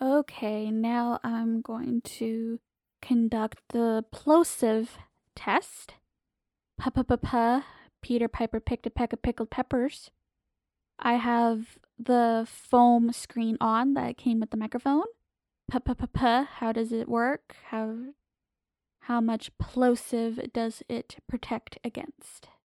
Okay, now I'm going to conduct the plosive test. Pa pa pa pa. Peter Piper picked a peck of pickled peppers. I have the foam screen on that came with the microphone. Pa pa pa pa. How does it work? How how much plosive does it protect against?